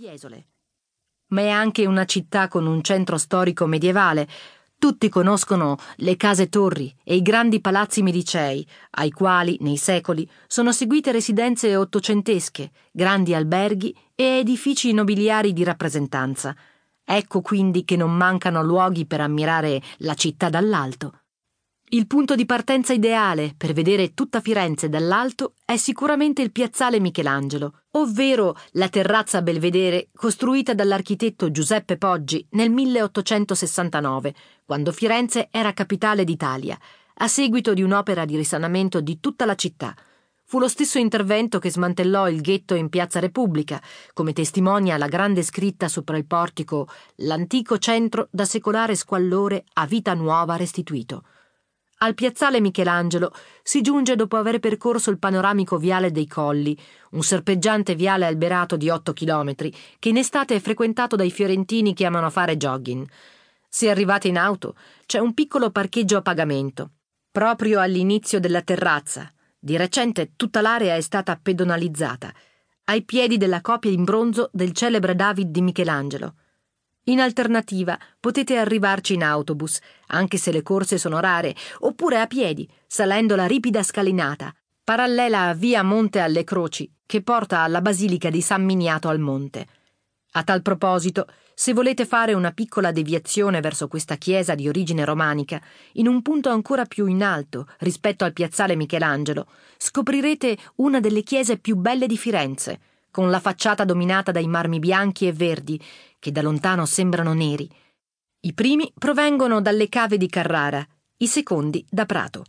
Fiesole. Ma è anche una città con un centro storico medievale. Tutti conoscono le case torri e i grandi palazzi medicei, ai quali, nei secoli, sono seguite residenze ottocentesche, grandi alberghi e edifici nobiliari di rappresentanza. Ecco quindi che non mancano luoghi per ammirare la città dall'alto. Il punto di partenza ideale per vedere tutta Firenze dall'alto è sicuramente il piazzale Michelangelo, ovvero la terrazza Belvedere costruita dall'architetto Giuseppe Poggi nel 1869, quando Firenze era capitale d'Italia, a seguito di un'opera di risanamento di tutta la città. Fu lo stesso intervento che smantellò il ghetto in Piazza Repubblica, come testimonia la grande scritta sopra il portico L'antico centro da secolare squallore a vita nuova restituito. Al piazzale Michelangelo si giunge dopo aver percorso il panoramico viale dei Colli, un serpeggiante viale alberato di 8 chilometri, che in estate è frequentato dai fiorentini che amano fare jogging. Se arrivate in auto, c'è un piccolo parcheggio a pagamento, proprio all'inizio della terrazza. Di recente tutta l'area è stata pedonalizzata, ai piedi della copia in bronzo del celebre David di Michelangelo. In alternativa potete arrivarci in autobus, anche se le corse sono rare, oppure a piedi, salendo la ripida scalinata, parallela a via Monte alle Croci, che porta alla Basilica di San Miniato al Monte. A tal proposito, se volete fare una piccola deviazione verso questa chiesa di origine romanica, in un punto ancora più in alto rispetto al piazzale Michelangelo, scoprirete una delle chiese più belle di Firenze, con la facciata dominata dai marmi bianchi e verdi, che da lontano sembrano neri. I primi provengono dalle cave di Carrara, i secondi da Prato.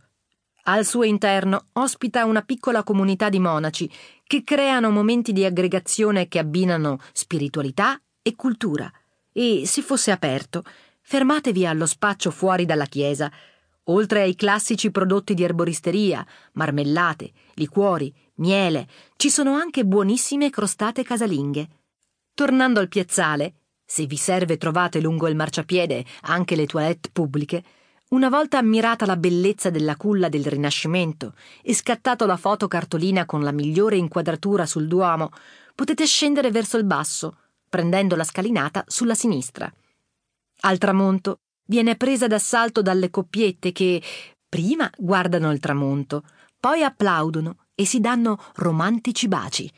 Al suo interno ospita una piccola comunità di monaci che creano momenti di aggregazione che abbinano spiritualità e cultura. E, se fosse aperto, fermatevi allo spaccio fuori dalla chiesa. Oltre ai classici prodotti di erboristeria, marmellate, liquori, miele, ci sono anche buonissime crostate casalinghe. Tornando al piazzale, se vi serve trovate lungo il marciapiede anche le toilette pubbliche, una volta ammirata la bellezza della culla del Rinascimento e scattato la foto cartolina con la migliore inquadratura sul Duomo, potete scendere verso il basso, prendendo la scalinata sulla sinistra. Al tramonto viene presa d'assalto dalle coppiette che prima guardano il tramonto, poi applaudono e si danno romantici baci.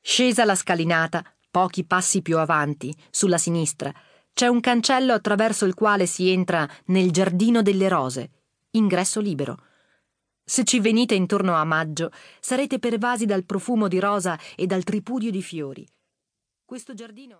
Scesa la scalinata, pochi passi più avanti, sulla sinistra, c'è un cancello attraverso il quale si entra nel giardino delle rose, ingresso libero. Se ci venite intorno a maggio, sarete pervasi dal profumo di rosa e dal tripudio di fiori. Questo giardino